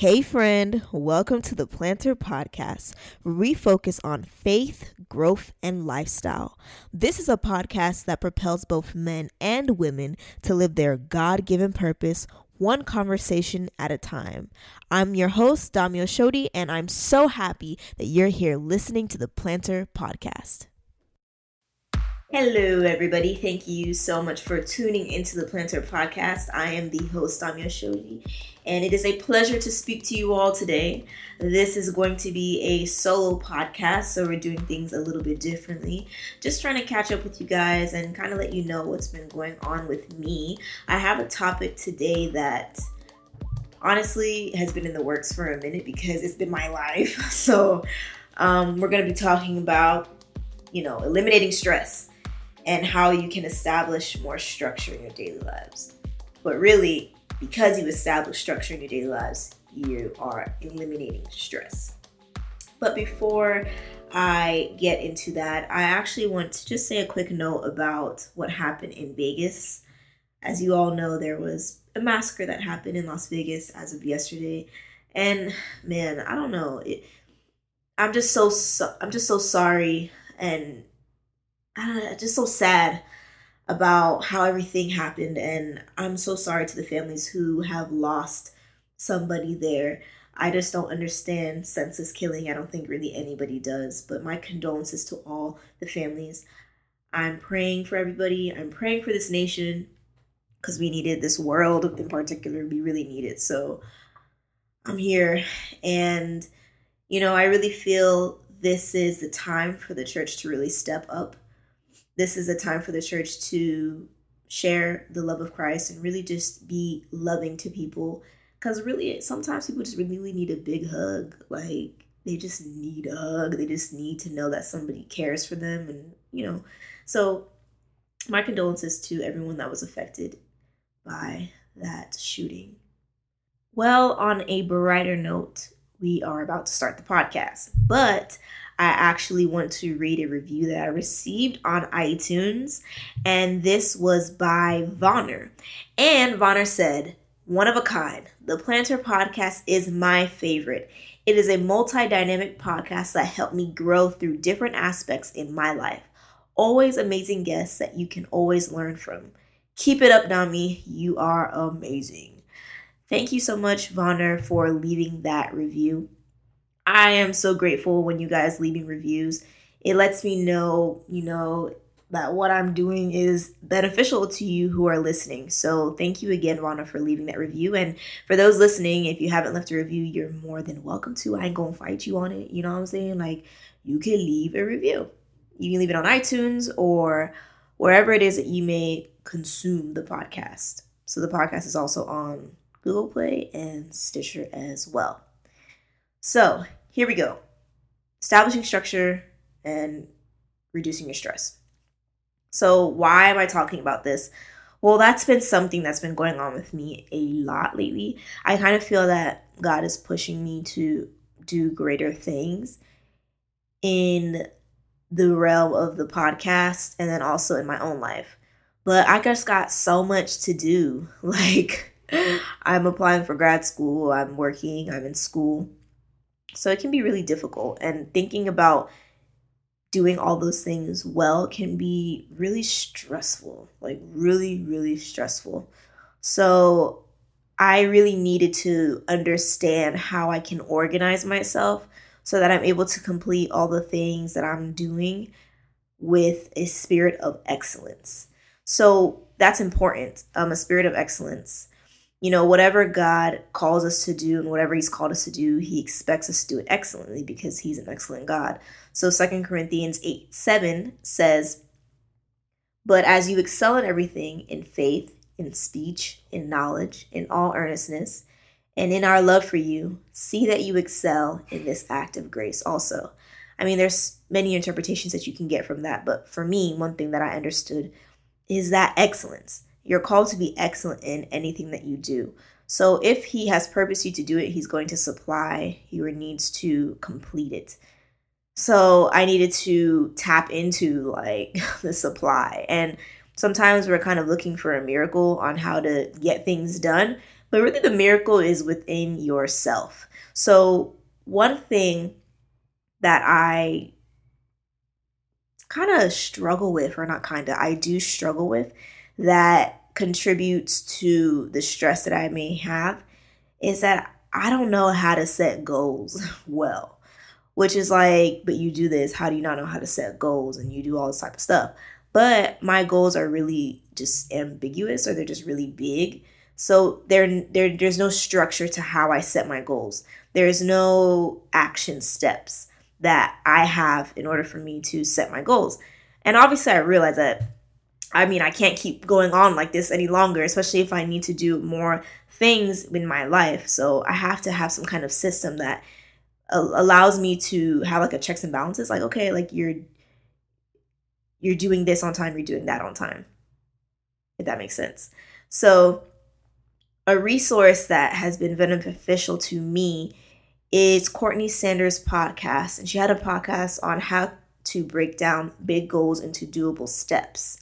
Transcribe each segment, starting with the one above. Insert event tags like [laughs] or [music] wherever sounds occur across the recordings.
Hey, friend, welcome to the Plannter Podcast, where we focus on faith, growth, and lifestyle. This is a podcast that propels both men and women to live their God given purpose one conversation at a time. I'm your host, Damio Shodi, and I'm so happy that you're here listening to the Plannter Podcast. Hello, everybody. Thank you so much for tuning into the Plannter Podcast. I am the host, Damia Shodi, and it is a pleasure to speak to you all today. This is going to be a solo podcast, so we're doing things a little bit differently. Just trying to catch up with you guys and kind of let you know what's been going on with me. I have a topic today that honestly has been in the works for a minute because it's been my life. [laughs] So, um, we're going to be talking about, you know, eliminating stress and how you can establish more structure in your daily lives. But really, because you establish structure in your daily lives, you are eliminating stress. But before I get into that, I actually want to just say a quick note about what happened in Vegas. As you all know, there was a massacre that happened in Las Vegas as of yesterday. And man, I don't know. It, I'm just so, so I'm just so sorry and uh, just so sad about how everything happened and i'm so sorry to the families who have lost somebody there. I just don't understand senseless killing. I don't think really anybody does but my condolences to all the families. I'm praying for everybody. I'm praying for this nation because we needed this world in particular. We really need it. So i'm here. And you know i really feel this is the time for the church to really step up this is a time for the church to share the love of Christ and really just be loving to people. Because really, sometimes people just really need a big hug. Like, they just need a hug. They just need to know that somebody cares for them. And, you know, so my condolences to everyone that was affected by that shooting. Well, on a brighter note, we are about to start the podcast. But I actually want to read a review that I received on iTunes, and this was by Vonner. And Vonner said, One of a kind. The Plannter podcast is my favorite. It is a multi dynamic podcast that helped me grow through different aspects in my life. Always amazing guests that you can always learn from. Keep it up, Nami. You are amazing. Thank you so much, Vonner, for leaving that review. I am so grateful when you guys leaving reviews. It lets me know, you know, that what I'm doing is beneficial to you who are listening. So thank you again, Rana, for leaving that review. And for those listening, if you haven't left a review, you're more than welcome to. I ain't gonna fight you on it. You know what I'm saying? Like you can leave a review. You can leave it on iTunes or wherever it is that you may consume the podcast. So the podcast is also on Google Play and Stitcher as well. So here we go establishing structure and reducing your stress. So, why am I talking about this? Well, that's been something that's been going on with me a lot lately. I kind of feel that God is pushing me to do greater things in the realm of the podcast and then also in my own life. But I just got so much to do. [laughs] Like, mm-hmm. I'm applying for grad school, I'm working, I'm in school. So it can be really difficult. And thinking about doing all those things well can be really stressful, like really, really stressful. So I really needed to understand how I can organize myself so that I'm able to complete all the things that I'm doing with a spirit of excellence. So that's important, um, a spirit of excellence you know, whatever God calls us to do and whatever He's called us to do, He expects us to do it excellently because He's an excellent God. So Second Corinthians 8 7 says, But as you excel in everything, in faith, in speech, in knowledge, in all earnestness, and in our love for you, see that you excel in this act of grace also. I mean, there's many interpretations that you can get from that, but for me, one thing that I understood is that excellence you're called to be excellent in anything that you do. So if he has purposed you to do it, he's going to supply your needs to complete it. So I needed to tap into like [laughs] the supply. And sometimes we're kind of looking for a miracle on how to get things done. but really the miracle is within yourself. So, one thing that I kind of struggle with, or not kind of, I do struggle with that contributes to the stress that I may have is that I don't know how to set goals [laughs] well. Which is like, but you do this, how do you not know how to set goals and you do all this type of stuff? But my goals are really just ambiguous or they're just really big. So there, there there's no structure to how I set my goals. There's no action steps that I have in order for me to set my goals. And obviously I realize that I mean, I can't keep going on like this any longer, especially if I need to do more things in my life. So I have to have some kind of system that allows me to have like a checks and balances like okay, like you're you're doing this on time, you're doing that on time. If that makes sense. So a resource that has been beneficial to me is Courtney Sanders' podcast. And she had a podcast on how to break down big goals into doable steps.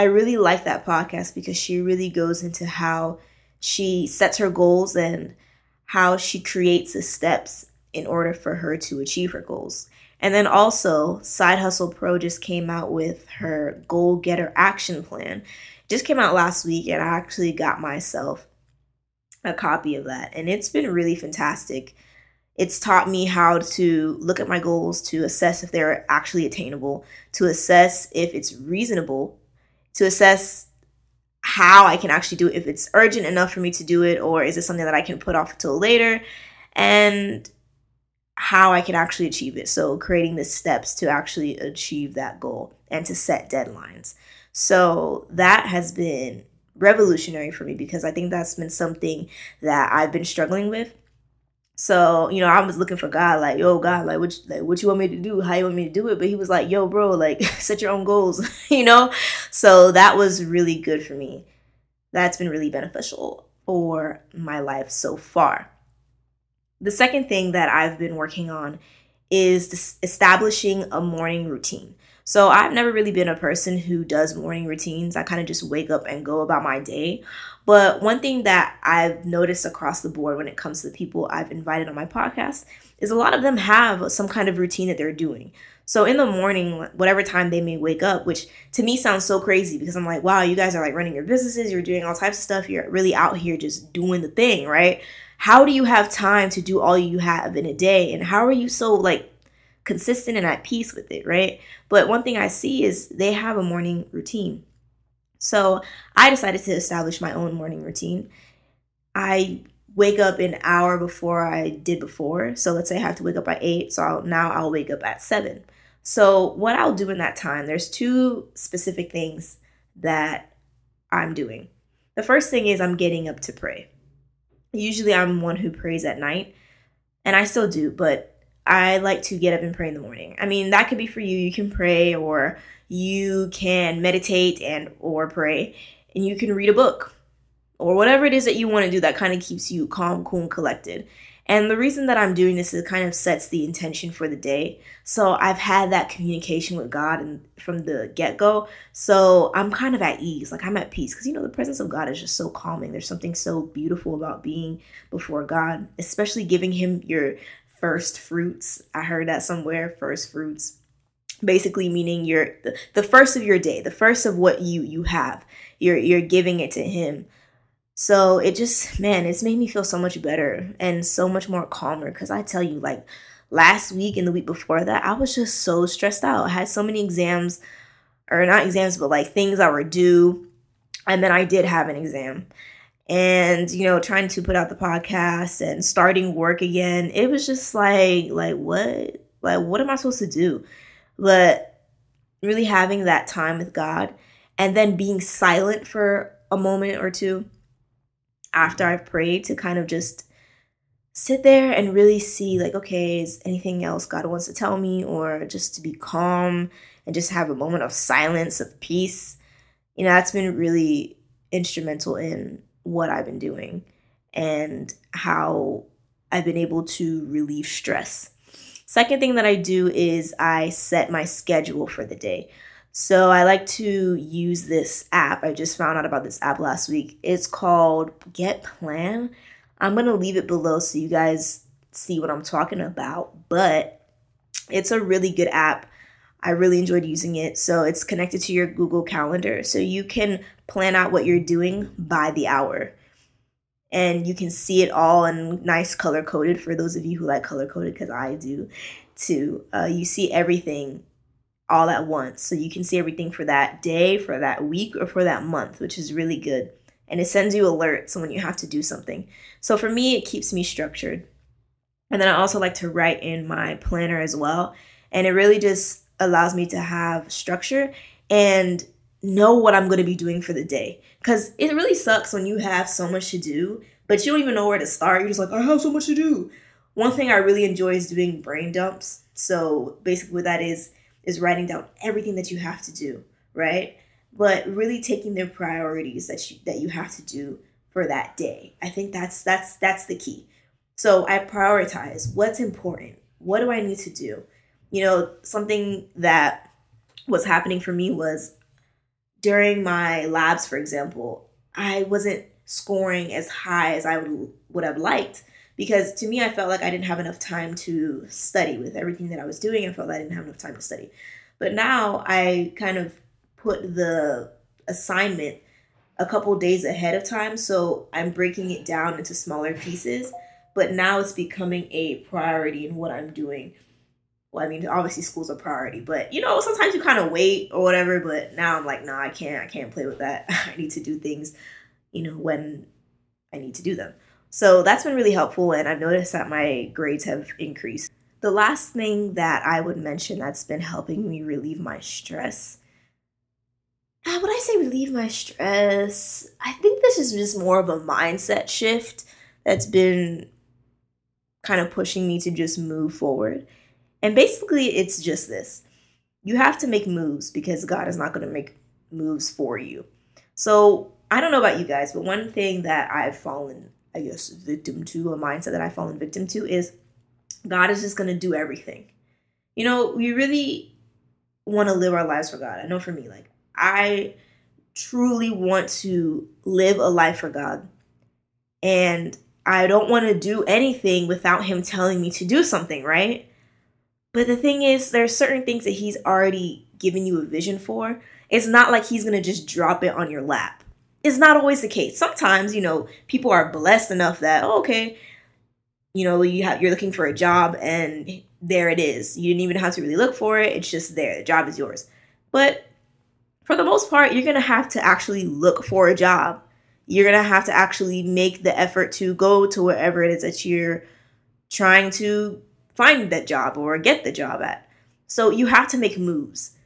I really like that podcast because she really goes into how she sets her goals and how she creates the steps in order for her to achieve her goals. And then also, Side Hustle Pro just came out with her goal getter action plan. Just came out last week, and I actually got myself a copy of that. And it's been really fantastic. It's taught me how to look at my goals, to assess if they're actually attainable, to assess if it's reasonable, to assess how I can actually do it, if it's urgent enough for me to do it, or is it something that I can put off until later, and how I can actually achieve it. So, creating the steps to actually achieve that goal and to set deadlines. So, that has been revolutionary for me because I think that's been something that I've been struggling with. So, you know, I was looking for God, like, yo, God, like, what, like, what you want me to do? How you want me to do it? But he was like, yo, bro, like, [laughs] set your own goals, [laughs] you know? So that was really good for me. That's been really beneficial for my life so far. The second thing that I've been working on is establishing a morning routine. So I've never really been a person who does morning routines. I kind of just wake up and go about my day. But one thing that I've noticed across the board when it comes to the people I've invited on my podcast is a lot of them have some kind of routine that they're doing. So in the morning, whatever time they may wake up, which to me sounds so crazy because I'm like, wow, you guys are like running your businesses, you're doing all types of stuff, you're really out here just doing the thing, right? How do you have time to do all you have in a day? And how are you so like consistent and at peace with it, right? But one thing I see is they have a morning routine. So I decided to establish my own morning routine. I wake up an hour before I did before. So let's say I have to wake up at eight. So I'll, now I'll wake up at seven. So what I'll do in that time, there's two specific things that I'm doing. The first thing is I'm getting up to pray. Usually I'm one who prays at night, and I still do, but I like to get up and pray in the morning. I mean, that could be for you. You can pray or you can meditate and or pray and you can read a book or whatever it is that you want to do that kind of keeps you calm, cool, and collected. And the reason that I'm doing this is kind of sets the intention for the day. So I've had that communication with God and from the get-go. So I'm kind of at ease. Like I'm at peace. Because you know, the presence of God is just so calming. There's something so beautiful about being before God, especially giving him your first fruits. I heard that somewhere, first fruits. Basically meaning you're the, the first of your day, the first of what you you have. You're you're giving it to him. So it just man, it's made me feel so much better and so much more calmer cuz I tell you like last week and the week before that, I was just so stressed out. I had so many exams or not exams but like things that were due and then I did have an exam and you know trying to put out the podcast and starting work again it was just like like what like what am i supposed to do but really having that time with god and then being silent for a moment or two after mm-hmm. i've prayed to kind of just sit there and really see like okay is anything else god wants to tell me? Or just to be calm and just have a moment of silence of peace. You know that's been really instrumental in what I've been doing and how I've been able to relieve stress. Second thing that I do is I set my schedule for the day. So I like to use this app. I just found out about this app last week. It's called Get Plan. I'm going to leave it below so you guys see what I'm talking about, but it's a really good app. I really enjoyed using it. So it's connected to your Google Calendar. So you can plan out what you're doing by the hour. And you can see it all in nice color coded for those of you who like color coded, because I do too. Uh, you see everything all at once. So you can see everything for that day, for that week, or for that month, which is really good. And it sends you alerts when you have to do something. So for me, it keeps me structured. And then I also like to write in my planner as well. And it really just allows me to have structure and know what I'm going to be doing for the day. Because it really sucks when you have so much to do, but you don't even know where to start. You're just like, I have so much to do. One thing I really enjoy is doing brain dumps. So basically, what that is, is writing down everything that you have to do, right? But really taking the priorities that you that you have to do for that day. I think that's that's that's the key. So I prioritize what's important. What do I need to do? You know, something that was happening for me was during my labs, for example, I wasn't scoring as high as I would would have liked because to me I felt like I didn't have enough time to study with everything that I was doing. I felt like I didn't have enough time to study. But now I kind of put the assignment a couple days ahead of time, so I'm breaking it down into smaller pieces. But now it's becoming a priority in what I'm doing well, I mean, obviously school's a priority, but you know, sometimes you kind of wait or whatever. But now I'm like, nah, I can't, I can't play with that. [laughs] I need to do things, you know, when I need to do them. So that's been really helpful, and I've noticed that my grades have increased. The last thing that I would mention that's been helping me relieve my stress. Uh, would I say relieve my stress? I think this is just more of a mindset shift that's been kind of pushing me to just move forward and basically, it's just this you have to make moves because God is not going to make moves for you. So, I don't know about you guys, but one thing that I've fallen, I guess, victim to, a mindset that I've fallen victim to is God is just going to do everything. You know, we really want to live our lives for God. I know for me, like, I truly want to live a life for God. And I don't want to do anything without Him telling me to do something, right? But the thing is, there are certain things that he's already given you a vision for. It's not like he's gonna just drop it on your lap. It's not always the case. Sometimes, you know, people are blessed enough that oh, okay, you know, you have you're looking for a job and there it is. You didn't even have to really look for it. It's just there. The job is yours. But for the most part, you're gonna have to actually look for a job. You're gonna have to actually make the effort to go to wherever it is that you're trying to find that job or get the job at. So you have to make moves.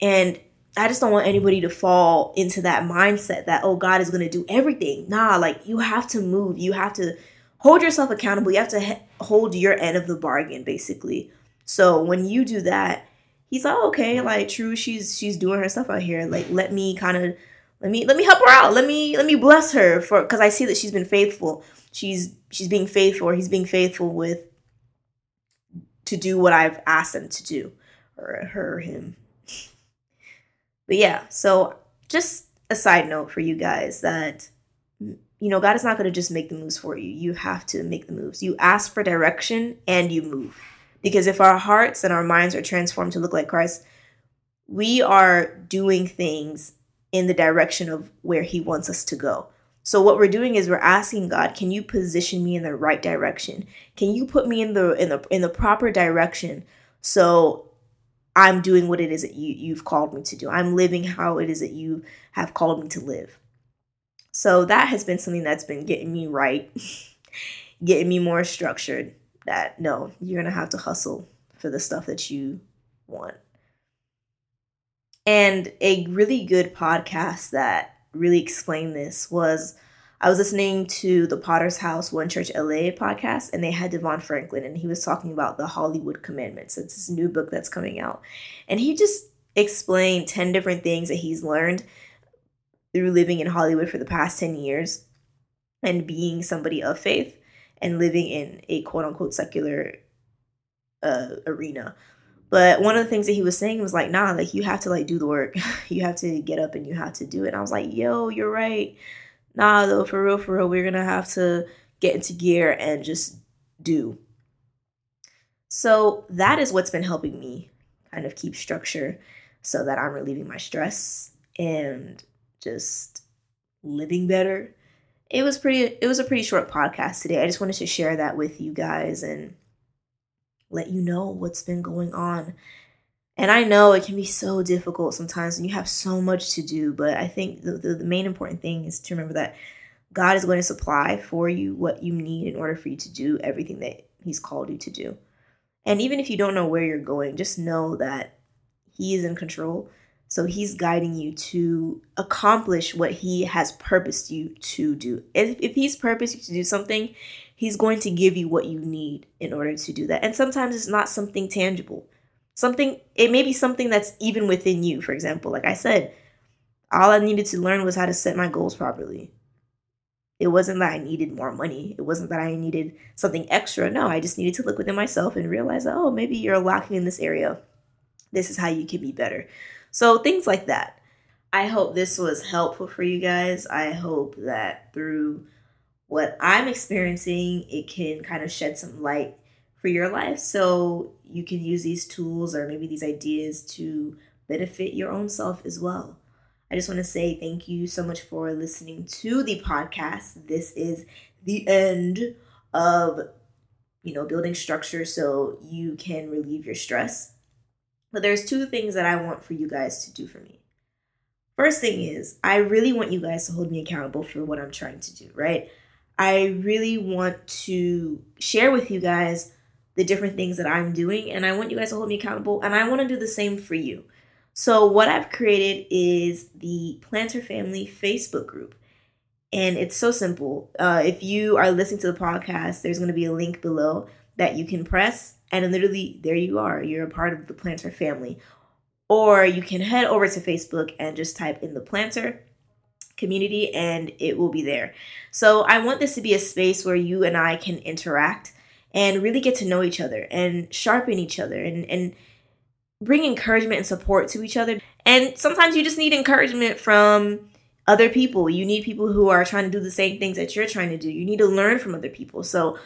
And I just don't want anybody to fall into that mindset that, oh, God is going to do everything. Nah, like you have to move. You have to hold yourself accountable. You have to he- hold your end of the bargain, basically. So when you do that, he's like, okay, like true, she's she's doing her stuff out here. Like let me kind of let me let me help her out. Let me let me bless her for because I see that she's been faithful. She's she's being faithful. He's being faithful with to do what I've asked them to do, or her, or him. But yeah, so just a side note for you guys that you know God is not going to just make the moves for you. You have to make the moves. You ask for direction and you move. Because if our hearts and our minds are transformed to look like Christ, we are doing things in the direction of where he wants us to go. So what we're doing is we're asking God, can you position me in the right direction? Can you put me in the in the in the proper direction so I'm doing what it is that you you've called me to do. I'm living how it is that you have called me to live. So that has been something that's been getting me right, [laughs] getting me more structured that no, you're going to have to hustle for the stuff that you want. And a really good podcast that really explain this was I was listening to the Potter's House One Church LA podcast, and they had DeVon Franklin, and he was talking about the Hollywood Commandments. It's this new book that's coming out. And he just explained 10 different things that he's learned through living in Hollywood for the past 10 years and being somebody of faith and living in a quote unquote secular uh, arena. But one of the things that he was saying was like, nah, like you have to like do the work. [laughs] you have to get up and you have to do it. And I was like, yo, you're right. Nah, though, for real, for real, we're gonna have to get into gear and just do. So that is what's been helping me kind of keep structure so that I'm relieving my stress and just living better. It was pretty it was a pretty short podcast today. I just wanted to share that with you guys and let you know what's been going on. And I know it can be so difficult sometimes and you have so much to do, but I think the, the, the main important thing is to remember that God is going to supply for you what you need in order for you to do everything that He's called you to do. And even if you don't know where you're going, just know that He is in control. So He's guiding you to accomplish what He has purposed you to do. If, if He's purposed you to do something, He's going to give you what you need in order to do that. And sometimes it's not something tangible. Something, it may be something that's even within you. For example, like I said, all I needed to learn was how to set my goals properly. It wasn't that I needed more money. It wasn't that I needed something extra. No, I just needed to look within myself and realize, oh, maybe you're lacking in this area. This is how you can be better. So, things like that. I hope this was helpful for you guys. I hope that through what I'm experiencing, it can kind of shed some light for your life so you can use these tools or maybe these ideas to benefit your own self as well. I just want to say thank you so much for listening to the podcast. This is the end of you know building structure so you can relieve your stress. But there's two things that I want for you guys to do for me. First thing is, I really want you guys to hold me accountable for what I'm trying to do, right? I really want to share with you guys the different things that I'm doing, and I want you guys to hold me accountable, and I want to do the same for you. So, what I've created is the Plannter Family Facebook group. And it's so simple. Uh, if you are listening to the podcast, there's going to be a link below that you can press, and literally, there you are. You're a part of the Plannter family. Or you can head over to Facebook and just type in the Plannter community, and it will be there. So, I want this to be a space where you and I can interact and really get to know each other and sharpen each other and, and bring encouragement and support to each other. And sometimes you just need encouragement from other people. You need people who are trying to do the same things that you're trying to do. You need to learn from other people. So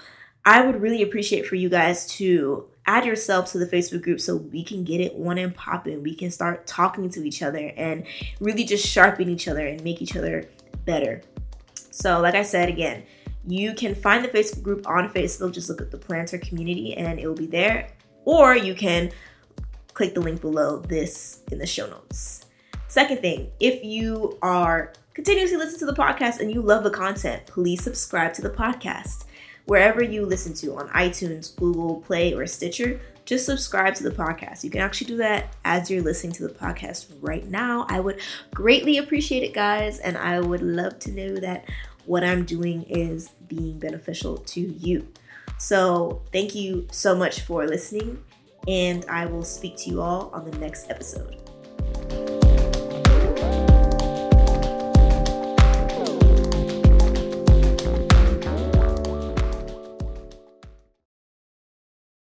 I would really appreciate for you guys to add yourself to the Facebook group so we can get it one and popping. We can start talking to each other and really just sharpen each other and make each other better. So, like I said again, you can find the Facebook group on Facebook. Just look at the planter community and it will be there. Or you can click the link below this in the show notes. Second thing, if you are continuously listening to the podcast and you love the content, please subscribe to the podcast. Wherever you listen to on iTunes, Google Play, or Stitcher, just subscribe to the podcast. You can actually do that as you're listening to the podcast right now. I would greatly appreciate it, guys, and I would love to know that what I'm doing is being beneficial to you. So, thank you so much for listening and I will speak to you all on the next episode.